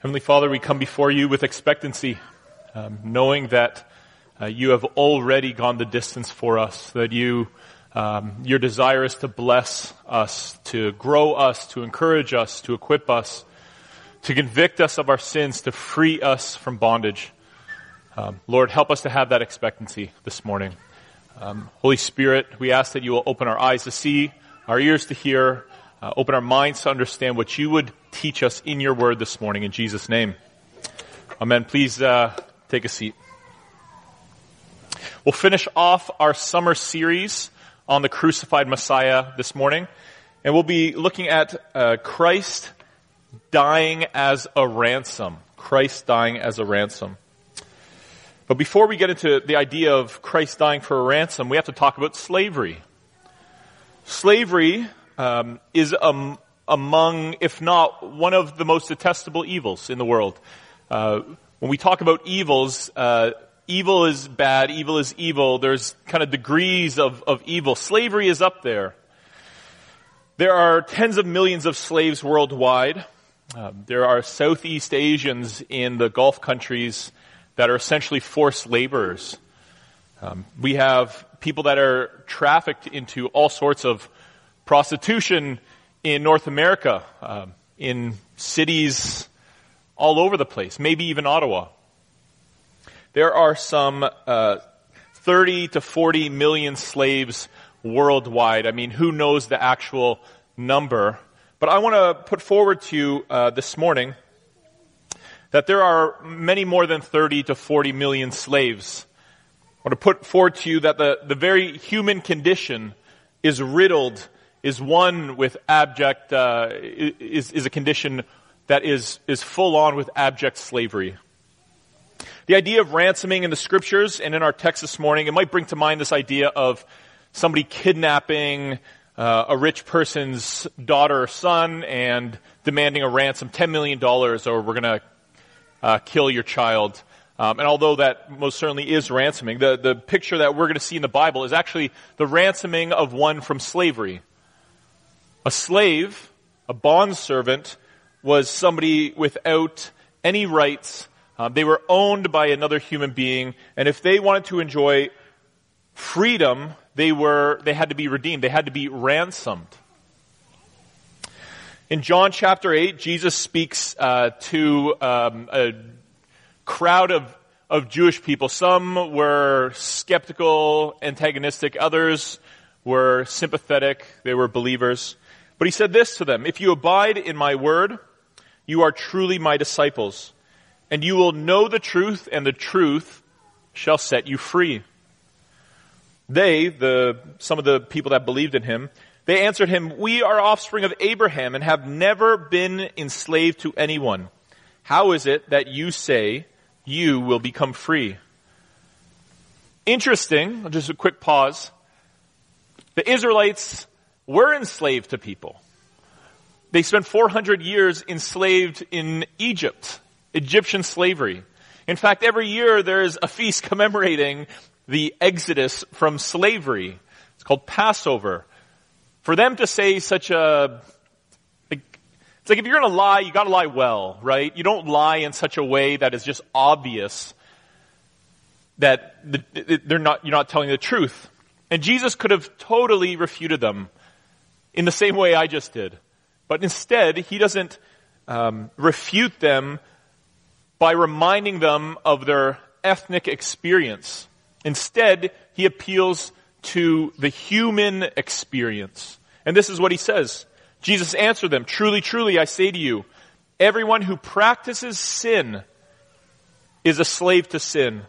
Heavenly Father, we come before you with expectancy, um, knowing that uh, you have already gone the distance for us, that you, um, your desire is to bless us, to grow us, to encourage us, to equip us, to convict us of our sins, to free us from bondage. Um, Lord, help us to have that expectancy this morning. Um, Holy Spirit, we ask that you will open our eyes to see, our ears to hear, uh, open our minds to understand what you would teach us in your word this morning in Jesus' name. Amen. Please uh, take a seat. We'll finish off our summer series on the crucified Messiah this morning, and we'll be looking at uh, Christ dying as a ransom. Christ dying as a ransom. But before we get into the idea of Christ dying for a ransom, we have to talk about slavery. Slavery um, is um, among, if not one of the most detestable evils in the world. Uh, when we talk about evils, uh, evil is bad, evil is evil. There's kind of degrees of, of evil. Slavery is up there. There are tens of millions of slaves worldwide. Um, there are Southeast Asians in the Gulf countries that are essentially forced laborers. Um, we have people that are trafficked into all sorts of prostitution in North America, um, in cities all over the place, maybe even Ottawa. There are some uh, 30 to 40 million slaves worldwide. I mean, who knows the actual number? But I want to put forward to you uh, this morning that there are many more than 30 to 40 million slaves. I want to put forward to you that the, the very human condition is riddled is one with abject, uh, is, is a condition that is, is full on with abject slavery. The idea of ransoming in the scriptures and in our text this morning, it might bring to mind this idea of somebody kidnapping uh, a rich person's daughter or son and demanding a ransom, $10 million, or we're going to uh, kill your child. Um, and although that most certainly is ransoming, the, the picture that we're going to see in the Bible is actually the ransoming of one from slavery. A slave, a bondservant, was somebody without any rights. Uh, they were owned by another human being, and if they wanted to enjoy freedom, they were they had to be redeemed. They had to be ransomed. In John chapter eight, Jesus speaks uh, to um, a crowd of of Jewish people. Some were skeptical, antagonistic. Others were sympathetic. They were believers. But he said this to them, if you abide in my word, you are truly my disciples, and you will know the truth, and the truth shall set you free. They, the, some of the people that believed in him, they answered him, we are offspring of Abraham and have never been enslaved to anyone. How is it that you say you will become free? Interesting, just a quick pause. The Israelites were enslaved to people. They spent 400 years enslaved in Egypt, Egyptian slavery. In fact, every year there's a feast commemorating the exodus from slavery. It's called Passover. For them to say such a, it's like if you're gonna lie, you gotta lie well, right? You don't lie in such a way that is just obvious that they're not, you're not telling the truth. And Jesus could have totally refuted them in the same way I just did. But instead, he doesn't um, refute them by reminding them of their ethnic experience. Instead, he appeals to the human experience. And this is what he says. Jesus answered them, Truly, truly, I say to you, everyone who practices sin is a slave to sin.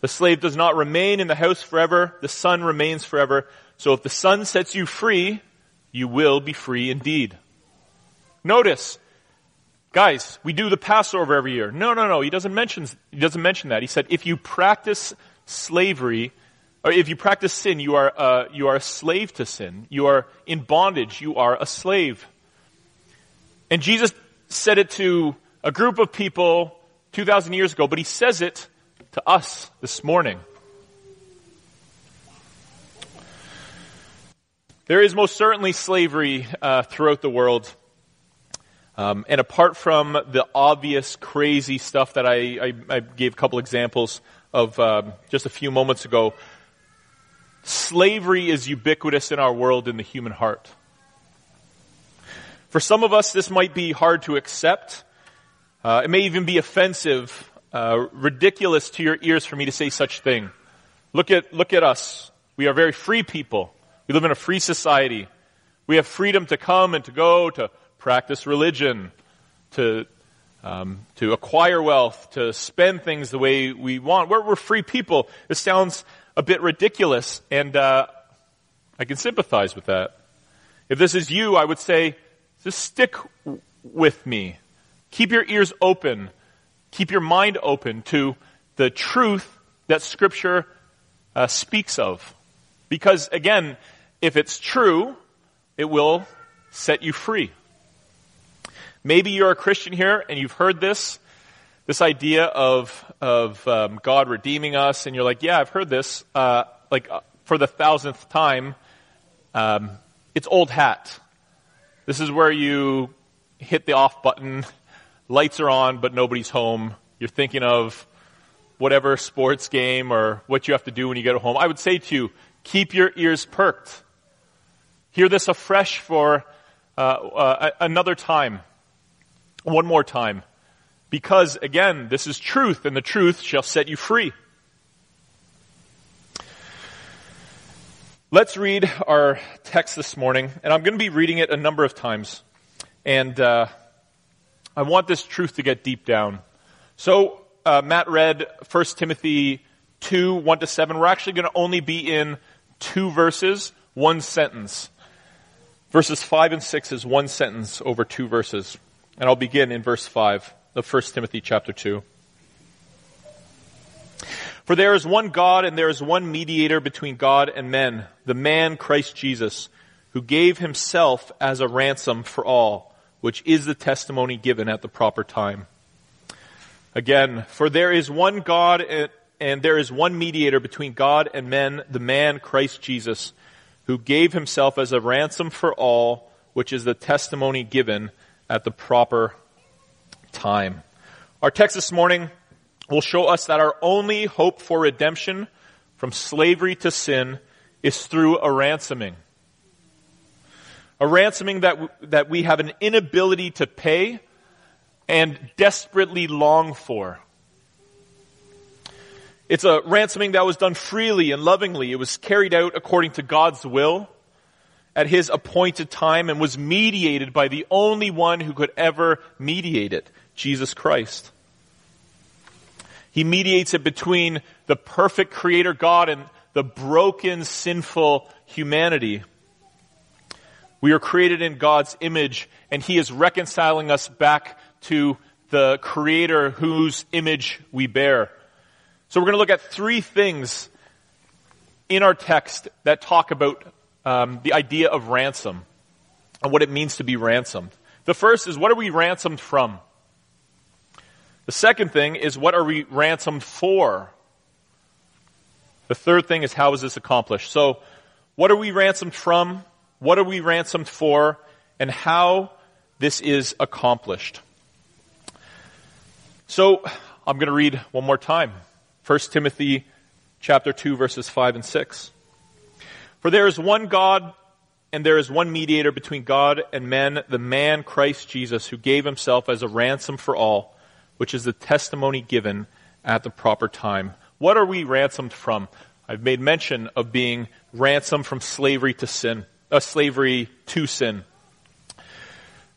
The slave does not remain in the house forever. The son remains forever. So if the son sets you free, you will be free indeed. Notice, guys, we do the Passover every year. No, no, no. He doesn't mention, he doesn't mention that. He said, if you practice slavery, or if you practice sin, you are, uh, you are a slave to sin. You are in bondage. You are a slave. And Jesus said it to a group of people 2,000 years ago, but he says it to us this morning. There is most certainly slavery uh, throughout the world. Um, and apart from the obvious crazy stuff that I, I, I gave a couple examples of um, just a few moments ago, slavery is ubiquitous in our world in the human heart. For some of us, this might be hard to accept. Uh, it may even be offensive, uh, ridiculous to your ears for me to say such thing. Look at look at us. We are very free people. We live in a free society. We have freedom to come and to go, to practice religion, to, um, to acquire wealth, to spend things the way we want. We're, we're free people. This sounds a bit ridiculous, and uh, I can sympathize with that. If this is you, I would say, just stick with me. Keep your ears open. Keep your mind open to the truth that Scripture uh, speaks of. Because again, if it's true, it will set you free. Maybe you're a Christian here and you've heard this, this idea of, of um, God redeeming us, and you're like, yeah, I've heard this, uh, like uh, for the thousandth time. Um, it's old hat. This is where you hit the off button, lights are on, but nobody's home. You're thinking of whatever sports game or what you have to do when you get home. I would say to you, keep your ears perked. Hear this afresh for uh, uh, another time, one more time. Because again, this is truth, and the truth shall set you free. Let's read our text this morning, and I'm going to be reading it a number of times. And uh, I want this truth to get deep down. So, uh, Matt read 1 Timothy 2, 1 to 7. We're actually going to only be in two verses, one sentence. Verses 5 and 6 is one sentence over two verses. And I'll begin in verse 5 of 1 Timothy chapter 2. For there is one God and there is one mediator between God and men, the man Christ Jesus, who gave himself as a ransom for all, which is the testimony given at the proper time. Again, for there is one God and, there is one mediator between God and men, the man Christ Jesus, who gave himself as a ransom for all, which is the testimony given at the proper time. Our text this morning will show us that our only hope for redemption from slavery to sin is through a ransoming. A ransoming that, w- that we have an inability to pay and desperately long for. It's a ransoming that was done freely and lovingly. It was carried out according to God's will at His appointed time and was mediated by the only one who could ever mediate it, Jesus Christ. He mediates it between the perfect creator God and the broken, sinful humanity. We are created in God's image and He is reconciling us back to the creator whose image we bear. So we're going to look at three things in our text that talk about um, the idea of ransom and what it means to be ransomed. The first is what are we ransomed from? The second thing is what are we ransomed for? The third thing is how is this accomplished? So, what are we ransomed from? What are we ransomed for? And how this is accomplished. So, I'm going to read one more time. 1 Timothy chapter 2 verses 5 and 6. For there is one God and there is one mediator between God and men, the man Christ Jesus, who gave himself as a ransom for all, which is the testimony given at the proper time. What are we ransomed from? I've made mention of being ransomed from slavery to sin, uh, slavery to sin.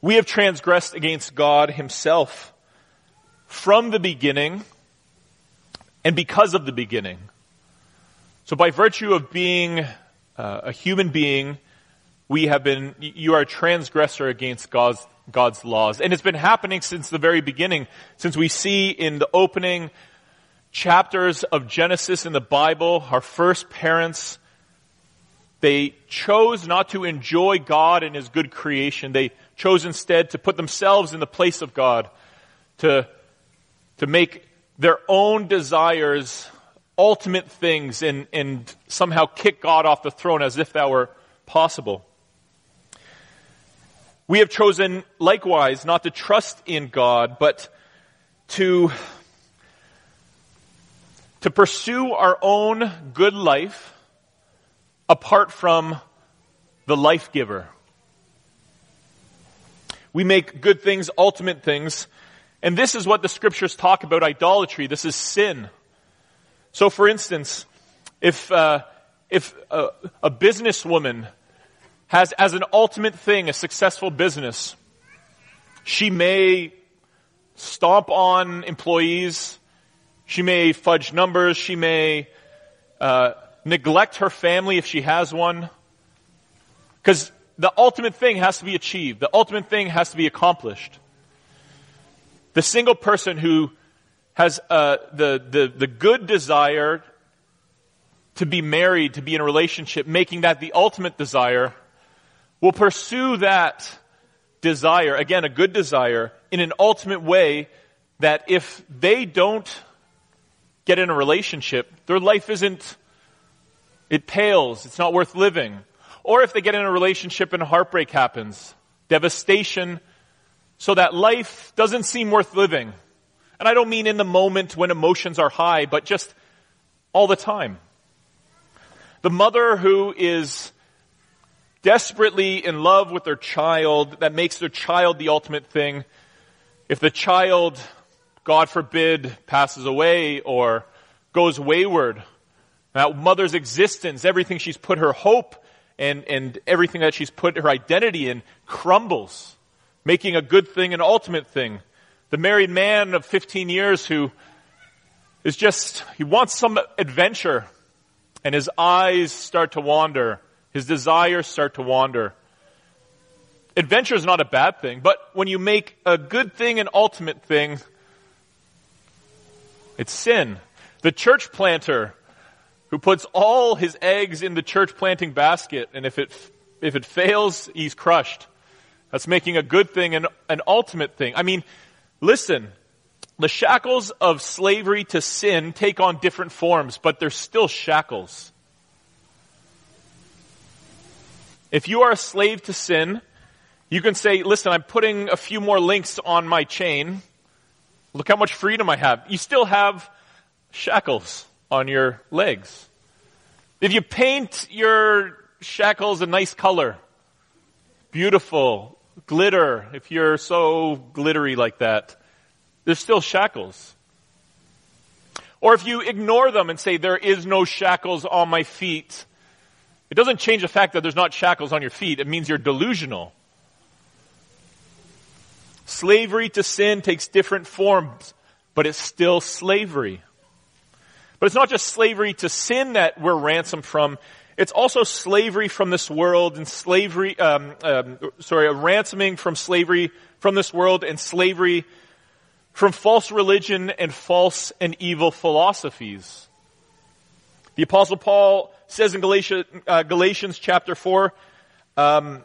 We have transgressed against God himself from the beginning and because of the beginning. So by virtue of being uh, a human being, we have been, you are a transgressor against God's, God's laws. And it's been happening since the very beginning, since we see in the opening chapters of Genesis in the Bible, our first parents, they chose not to enjoy God and His good creation. They chose instead to put themselves in the place of God, to, to make their own desires ultimate things and, and somehow kick God off the throne as if that were possible. We have chosen likewise not to trust in God, but to, to pursue our own good life apart from the life giver. We make good things ultimate things. And this is what the scriptures talk about idolatry. This is sin. So for instance, if, uh, if a, a businesswoman has as an ultimate thing a successful business, she may stomp on employees, she may fudge numbers, she may uh, neglect her family if she has one. Because the ultimate thing has to be achieved. The ultimate thing has to be accomplished. The single person who has uh, the, the, the good desire to be married, to be in a relationship, making that the ultimate desire, will pursue that desire, again, a good desire, in an ultimate way that if they don't get in a relationship, their life isn't, it pales, it's not worth living. Or if they get in a relationship and heartbreak happens, devastation, so that life doesn't seem worth living. And I don't mean in the moment when emotions are high, but just all the time. The mother who is desperately in love with their child, that makes their child the ultimate thing. If the child, God forbid, passes away or goes wayward, that mother's existence, everything she's put her hope and, and everything that she's put her identity in crumbles, making a good thing an ultimate thing. The married man of 15 years who is just, he wants some adventure and his eyes start to wander. His desires start to wander. Adventure is not a bad thing, but when you make a good thing an ultimate thing, it's sin. The church planter who puts all his eggs in the church planting basket, and if it, if it fails, he's crushed. That's making a good thing an, an ultimate thing. I mean, listen, the shackles of slavery to sin take on different forms, but they're still shackles. If you are a slave to sin, you can say, listen, I'm putting a few more links on my chain. Look how much freedom I have. You still have shackles on your legs. If you paint your shackles a nice color, beautiful, glitter, if you're so glittery like that, there's still shackles. Or if you ignore them and say, there is no shackles on my feet, it doesn't change the fact that there's not shackles on your feet. It means you're delusional. Slavery to sin takes different forms, but it's still slavery. But it's not just slavery to sin that we're ransomed from. It's also slavery from this world and slavery, um, um, sorry, a ransoming from slavery from this world and slavery from false religion and false and evil philosophies. The apostle Paul says in Galatia, uh, Galatians chapter 4, um,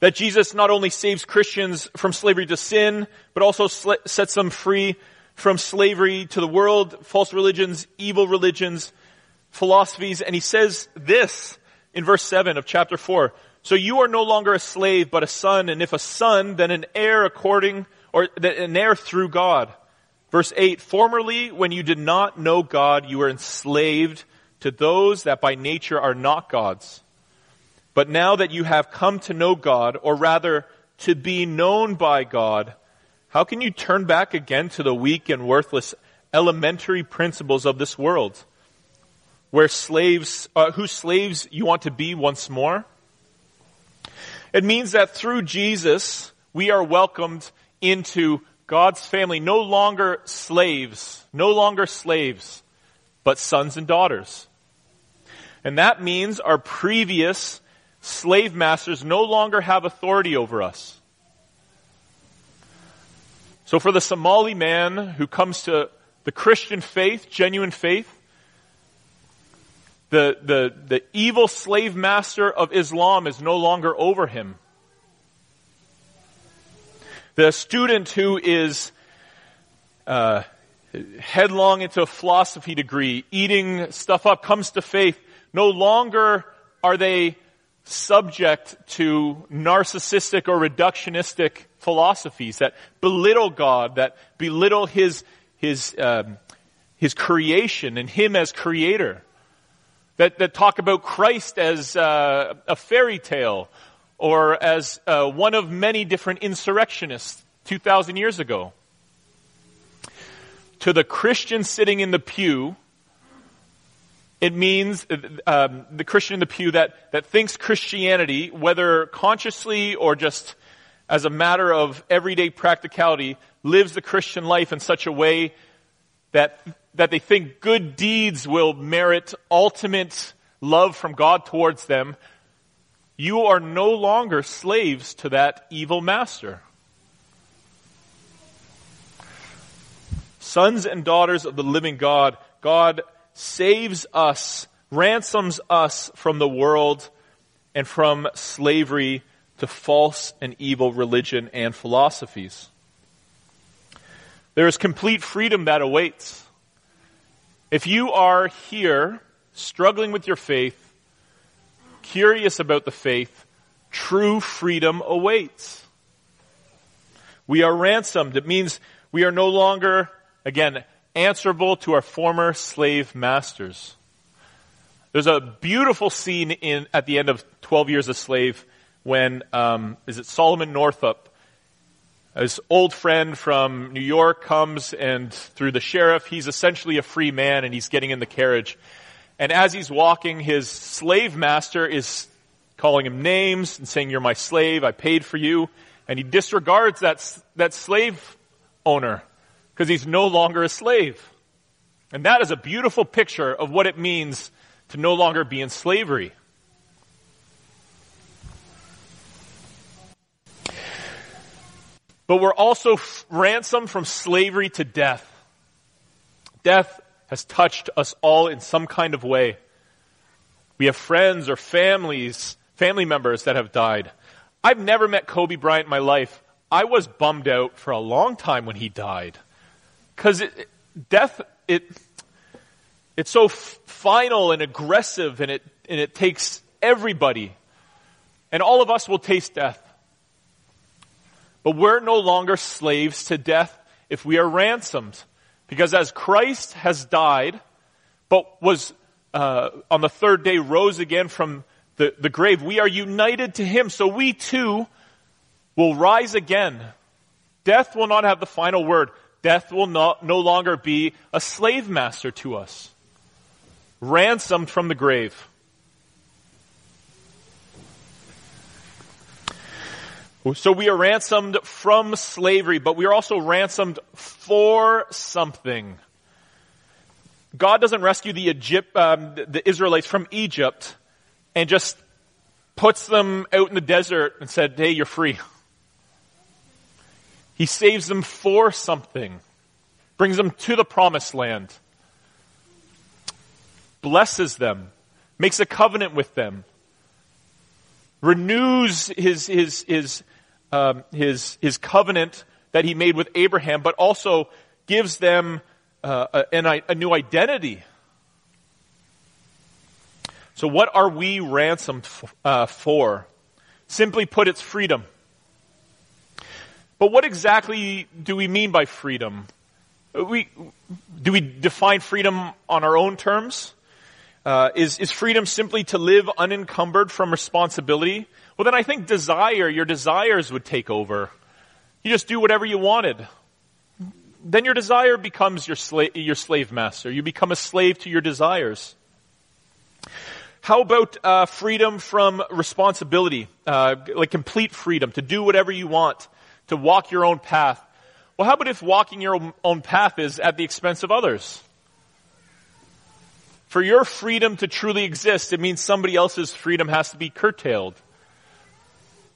that Jesus not only saves Christians from slavery to sin, but also sl- sets them free from slavery to the world, false religions, evil religions, philosophies. And he says this in verse 7 of chapter 4. So you are no longer a slave, but a son, and if a son, then an heir according, or an heir through God. Verse 8, formerly when you did not know God, you were enslaved to those that by nature are not God's. But now that you have come to know God, or rather to be known by God, how can you turn back again to the weak and worthless elementary principles of this world? Where slaves, uh, whose slaves you want to be once more? It means that through Jesus, we are welcomed into God's family, no longer slaves, no longer slaves, but sons and daughters. And that means our previous slave masters no longer have authority over us. So for the Somali man who comes to the Christian faith, genuine faith, the, the, the evil slave master of Islam is no longer over him. The student who is uh, headlong into a philosophy degree, eating stuff up, comes to faith, no longer are they subject to narcissistic or reductionistic philosophies that belittle God, that belittle His, His, um, His creation and Him as creator, that, that talk about Christ as uh, a fairy tale or as uh, one of many different insurrectionists 2,000 years ago. To the Christian sitting in the pew, it means um, the Christian in the pew that, that thinks Christianity, whether consciously or just as a matter of everyday practicality, lives the Christian life in such a way that, that they think good deeds will merit ultimate love from God towards them. You are no longer slaves to that evil master. Sons and daughters of the living God, God saves us, ransoms us from the world and from slavery to false and evil religion and philosophies. There is complete freedom that awaits. If you are here struggling with your faith, curious about the faith, true freedom awaits. We are ransomed. It means we are no longer, again, answerable to our former slave masters. There's a beautiful scene in at the end of 12 Years a Slave when um, is it Solomon Northup, his old friend from New York, comes and through the sheriff, he's essentially a free man and he's getting in the carriage. And as he's walking, his slave master is calling him names and saying, "You're my slave. I paid for you." And he disregards that that slave owner because he's no longer a slave. And that is a beautiful picture of what it means to no longer be in slavery. But we're also f- ransomed from slavery to death. Death has touched us all in some kind of way. We have friends or families, family members that have died. I've never met Kobe Bryant in my life. I was bummed out for a long time when he died. Because death, it, it's so f- final and aggressive and it, and it takes everybody. And all of us will taste death. But we're no longer slaves to death if we are ransomed. Because as Christ has died, but was uh, on the third day rose again from the, the grave, we are united to him. So we too will rise again. Death will not have the final word. Death will not, no longer be a slave master to us. Ransomed from the grave. So we are ransomed from slavery, but we are also ransomed for something. God doesn't rescue the, Egypt, um, the Israelites from Egypt and just puts them out in the desert and said, hey, you're free. He saves them for something, brings them to the promised land, blesses them, makes a covenant with them, renews his, his, his, um, his, his covenant that he made with Abraham, but also gives them uh, a, a new identity. So, what are we ransomed f- uh, for? Simply put, it's freedom. But what exactly do we mean by freedom? We, do we define freedom on our own terms? Uh, is, is freedom simply to live unencumbered from responsibility? Well, then I think desire, your desires would take over. You just do whatever you wanted. Then your desire becomes your, sla- your slave master. You become a slave to your desires. How about uh, freedom from responsibility? Uh, like complete freedom to do whatever you want to walk your own path. Well, how about if walking your own path is at the expense of others? For your freedom to truly exist, it means somebody else's freedom has to be curtailed.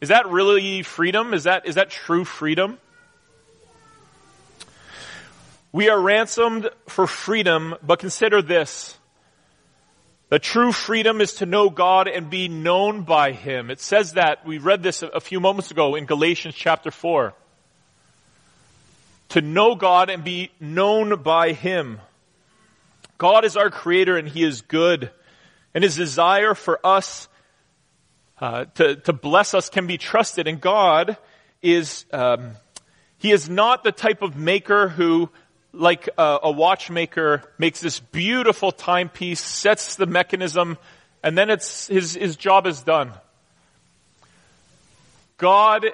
Is that really freedom? Is that, is that true freedom? We are ransomed for freedom, but consider this. The true freedom is to know God and be known by Him. It says that, we read this a few moments ago in Galatians chapter 4. To know God and be known by Him. God is our Creator and He is good. And His desire for us uh, to, to bless us can be trusted. And God is, um, He is not the type of maker who, like a, a watchmaker, makes this beautiful timepiece, sets the mechanism, and then it's, his, his job is done. God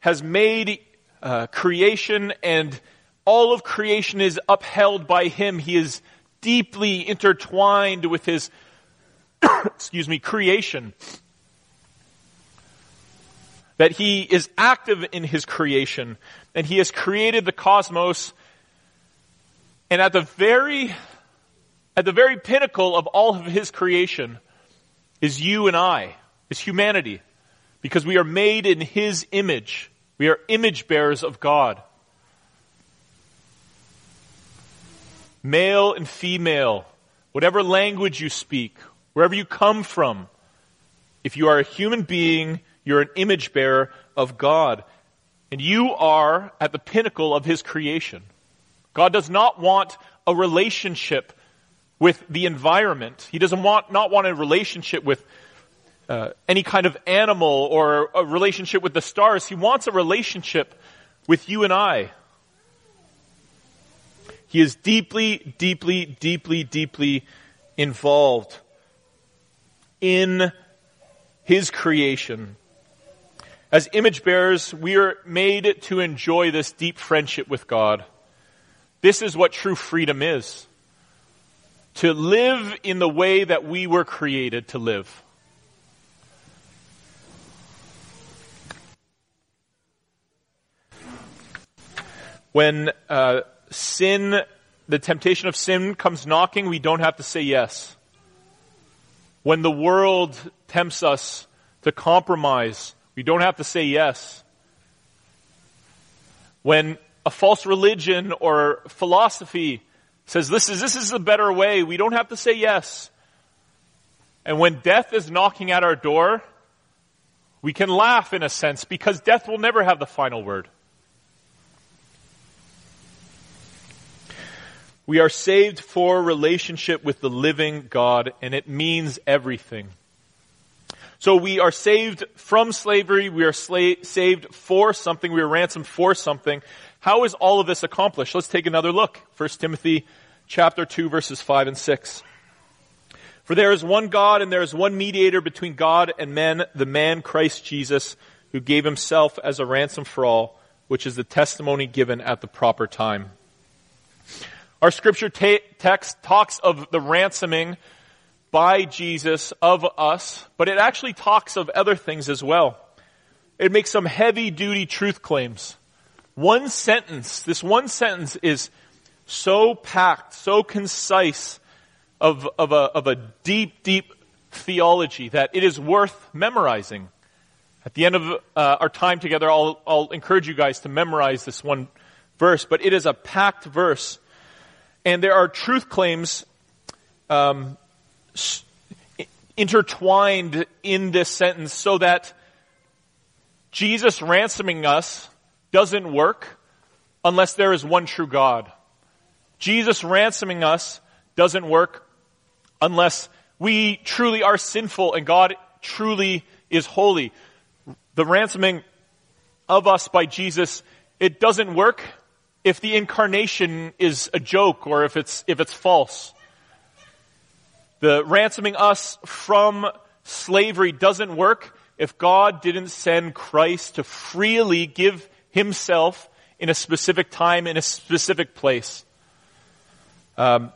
has made uh, creation and all of creation is upheld by Him. He is deeply intertwined with His, excuse me, creation that he is active in his creation and he has created the cosmos and at the very at the very pinnacle of all of his creation is you and I, is humanity, because we are made in his image. We are image bearers of God. Male and female, whatever language you speak, wherever you come from, if you are a human being, you're an image bearer of God. And you are at the pinnacle of His creation. God does not want a relationship with the environment. He doesn't want, not want a relationship with uh, any kind of animal or a relationship with the stars. He wants a relationship with you and I. He is deeply, deeply, deeply, deeply involved in His creation. As image bearers, we are made to enjoy this deep friendship with God. This is what true freedom is. To live in the way that we were created to live. When uh, sin, the temptation of sin comes knocking, we don't have to say yes. When the world tempts us to compromise, we don't have to say yes. When a false religion or philosophy says this is, this is a better way, we don't have to say yes. And when death is knocking at our door, we can laugh in a sense because death will never have the final word. We are saved for relationship with the living God, and it means everything. So we are saved from slavery. We are sla- saved for something. We are ransomed for something. How is all of this accomplished? Let's take another look. 1 Timothy chapter 2 verses 5 and 6. For there is one God and there is one mediator between God and men, the man Christ Jesus, who gave himself as a ransom for all, which is the testimony given at the proper time. Our scripture ta- text talks of the ransoming by Jesus of us, but it actually talks of other things as well. It makes some heavy duty truth claims. One sentence, this one sentence is so packed, so concise of, of, a, of a deep, deep theology that it is worth memorizing. At the end of uh, our time together, I'll, I'll encourage you guys to memorize this one verse, but it is a packed verse. And there are truth claims um, intertwined in this sentence so that Jesus ransoming us doesn't work unless there is one true God. Jesus ransoming us doesn't work unless we truly are sinful and God truly is holy. The ransoming of us by Jesus, it doesn't work if the incarnation is a joke or if it's, if it's false. The ransoming us from slavery doesn't work if God didn't send Christ to freely give himself in a specific time, in a specific place. Um,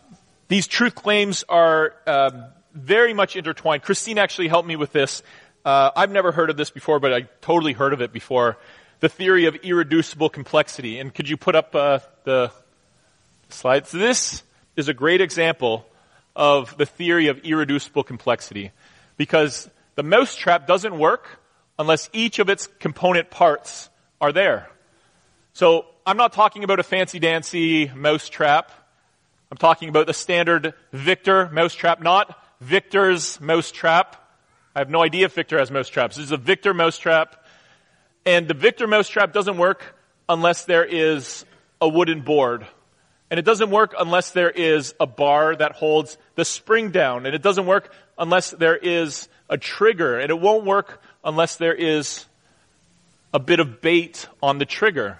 these truth claims are um, very much intertwined. Christine actually helped me with this. Uh, I've never heard of this before, but I totally heard of it before. The theory of irreducible complexity. And could you put up uh, the slides? This is a great example of the theory of irreducible complexity. Because the mousetrap doesn't work unless each of its component parts are there. So I'm not talking about a fancy dancy mousetrap. I'm talking about the standard Victor mousetrap, not Victor's mousetrap. I have no idea if Victor has mousetraps. This is a Victor mousetrap. And the Victor mousetrap doesn't work unless there is a wooden board and it doesn't work unless there is a bar that holds the spring down. And it doesn't work unless there is a trigger. And it won't work unless there is a bit of bait on the trigger.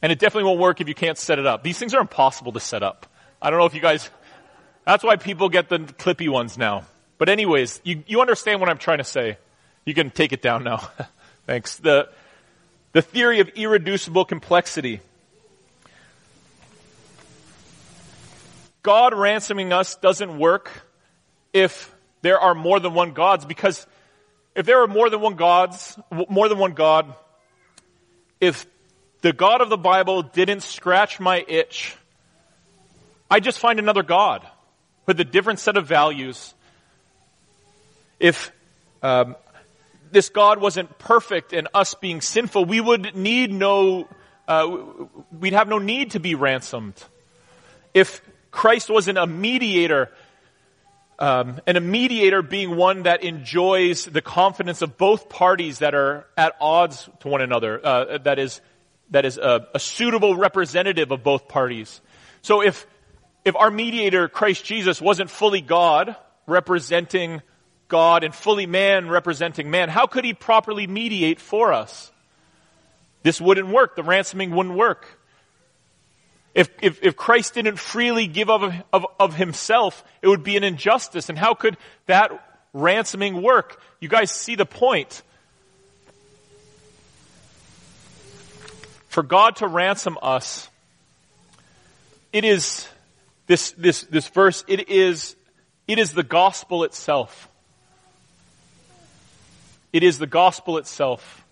And it definitely won't work if you can't set it up. These things are impossible to set up. I don't know if you guys, that's why people get the clippy ones now. But anyways, you, you understand what I'm trying to say. You can take it down now. Thanks. The, the theory of irreducible complexity. God ransoming us doesn't work if there are more than one gods because if there are more than one gods, more than one God, if the God of the Bible didn't scratch my itch, I just find another God with a different set of values. If um, this God wasn't perfect and us being sinful, we would need no, uh, we'd have no need to be ransomed. If Christ wasn't a mediator, um, and a mediator being one that enjoys the confidence of both parties that are at odds to one another, uh, that is, that is a, a suitable representative of both parties. So if, if our mediator, Christ Jesus, wasn't fully God, representing God and fully man representing man, how could he properly mediate for us? This wouldn't work. The ransoming wouldn't work. If, if, if Christ didn't freely give of, of, of himself, it would be an injustice. And how could that ransoming work? You guys see the point. For God to ransom us, it is this, this, this verse, it is, it is the gospel itself. It is the gospel itself.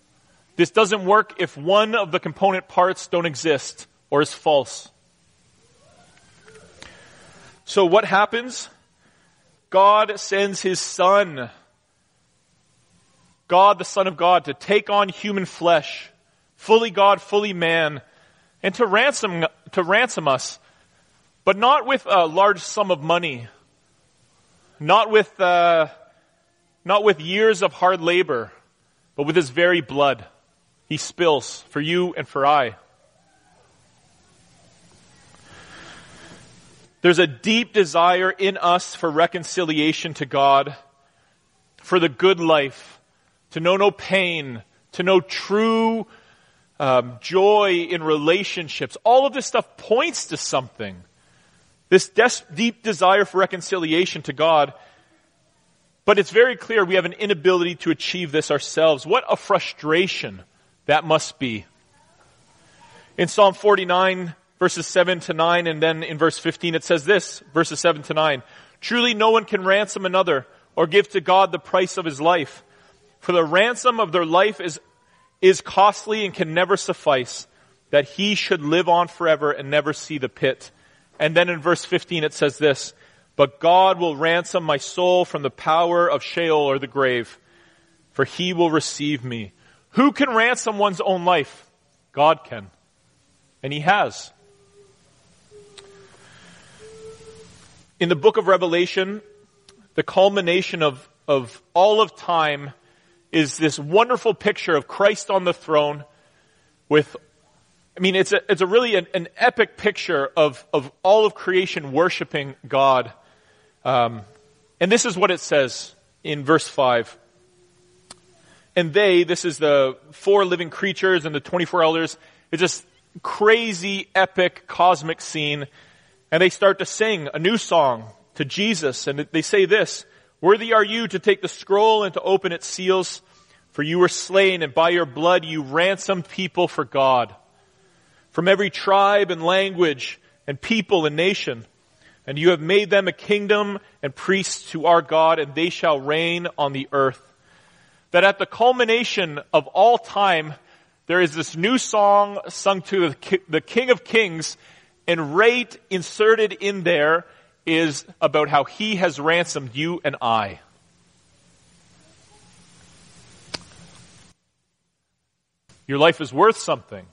This doesn't work if one of the component parts don't exist or is false. So what happens? God sends his son, God, the son of God, to take on human flesh, fully God, fully man, and to ransom, to ransom us, but not with a large sum of money, not with, uh, not with years of hard labor, but with his very blood he spills for you and for I. There's a deep desire in us for reconciliation to God, for the good life, to know no pain, to know true um, joy in relationships. All of this stuff points to something. This des- deep desire for reconciliation to God but it's very clear we have an inability to achieve this ourselves. What a frustration that must be. In Psalm 49, verses 7 to 9, and then in verse 15 it says this, verses 7 to 9. Truly no one can ransom another or give to God the price of his life. For the ransom of their life is, is costly and can never suffice, that he should live on forever and never see the pit. And then in verse 15 it says this, but God will ransom my soul from the power of Sheol or the grave, for he will receive me. Who can ransom one's own life? God can. And he has. In the book of Revelation, the culmination of, of all of time is this wonderful picture of Christ on the throne with I mean, it's a, it's a really an, an, epic picture of, of all of creation worshiping God. Um, and this is what it says in verse 5. And they, this is the four living creatures and the 24 elders, it's this crazy, epic, cosmic scene. And they start to sing a new song to Jesus. And they say this, Worthy are you to take the scroll and to open its seals, for you were slain and by your blood you ransomed people for God. From every tribe and language and people and nation and you have made them a kingdom and priests to our God, and they shall reign on the earth. That at the culmination of all time, there is this new song sung to the King of Kings, and right inserted in there is about how he has ransomed you and I. Your life is worth something.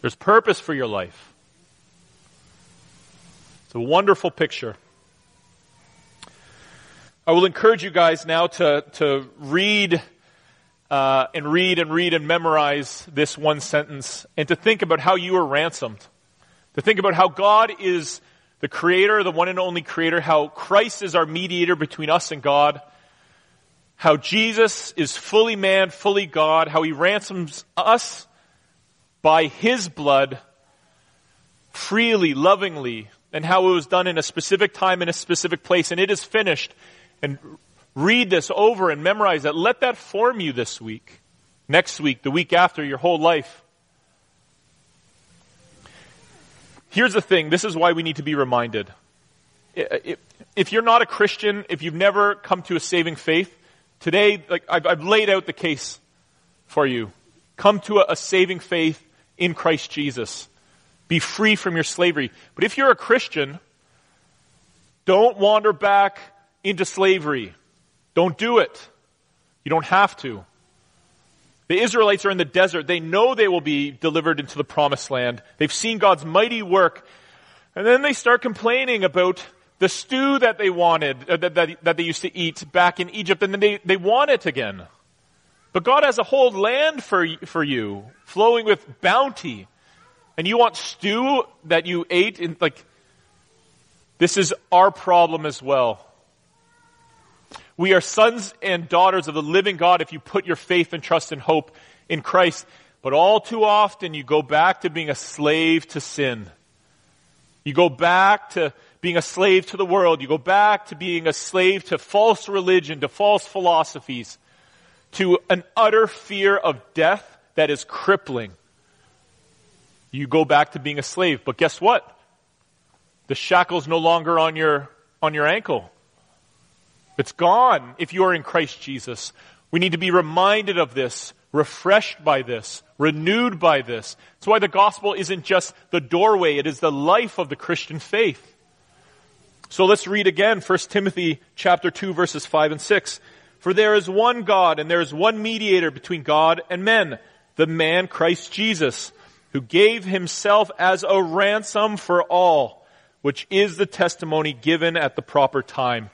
There's purpose for your life a wonderful picture. I will encourage you guys now to, to read uh, and read and read and memorize this one sentence and to think about how you were ransomed. To think about how God is the creator, the one and only creator, how Christ is our mediator between us and God. how Jesus is fully man, fully God, how he ransoms us by his blood freely, lovingly, and how it was done in a specific time in a specific place, and it is finished. And read this over and memorize that. Let that form you this week, next week, the week after, your whole life. Here's the thing this is why we need to be reminded. If you're not a Christian, if you've never come to a saving faith, today, like I've, laid out the case for you. Come to a saving faith in Christ Jesus. Be free from your slavery. But if you're a Christian, don't wander back into slavery. Don't do it. You don't have to. The Israelites are in the desert. They know they will be delivered into the promised land. They've seen God's mighty work. And then they start complaining about the stew that they wanted, uh, that, that, that, they used to eat back in Egypt, and then they, they want it again. But God has a whole land for, for you, flowing with bounty. And you want stew that you ate in, like, this is our problem as well. We are sons and daughters of the living God if you put your faith and trust and hope in Christ. But all too often you go back to being a slave to sin. You go back to being a slave to the world. You go back to being a slave to false religion, to false philosophies, to an utter fear of death that is crippling. You go back to being a slave. But guess what? The shackle's no longer on your, on your ankle. It's gone if you are in Christ Jesus. We need to be reminded of this, refreshed by this, renewed by this. That's why the gospel isn't just the doorway, it is the life of the Christian faith. So let's read again 1 Timothy chapter 2 verses 5 and 6. For there is one God and there is one mediator between God and men, the man Christ Jesus, who gave himself as a ransom for all, which is the testimony given at the proper time.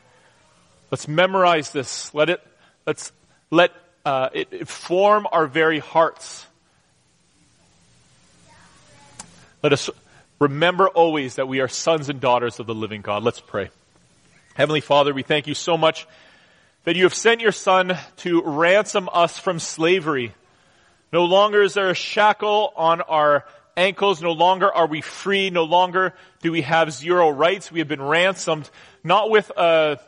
Let's memorize this. Let it, let's let uh, it, it form our very hearts. Let us remember always that we are sons and daughters of the living God. Let's pray. Heavenly Father, we thank you so much that you have sent your Son to ransom us from slavery. No longer is there a shackle on our ankles. No longer are we free. No longer do we have zero rights. We have been ransomed, not with a,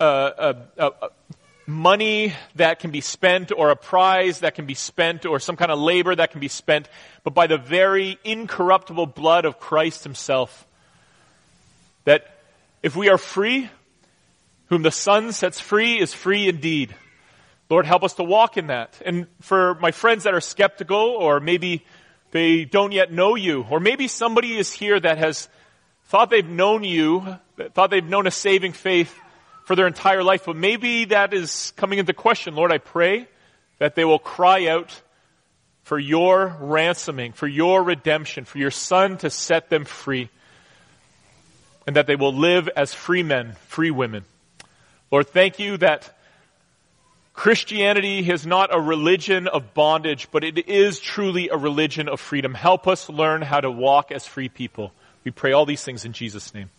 a, a, a, money that can be spent or a prize that can be spent or some kind of labor that can be spent, but by the very incorruptible blood of Christ himself. That if we are free, whom the Son sets free is free indeed. Lord, help us to walk in that. And for my friends that are skeptical or maybe they don't yet know you, or maybe somebody is here that has thought they've known you, thought they've known a saving faith, for their entire life, but maybe that is coming into question. Lord, I pray that they will cry out for your ransoming, for your redemption, for your son to set them free, and that they will live as free men, free women. Lord, thank you that Christianity is not a religion of bondage, but it is truly a religion of freedom. Help us learn how to walk as free people. We pray all these things in Jesus' name.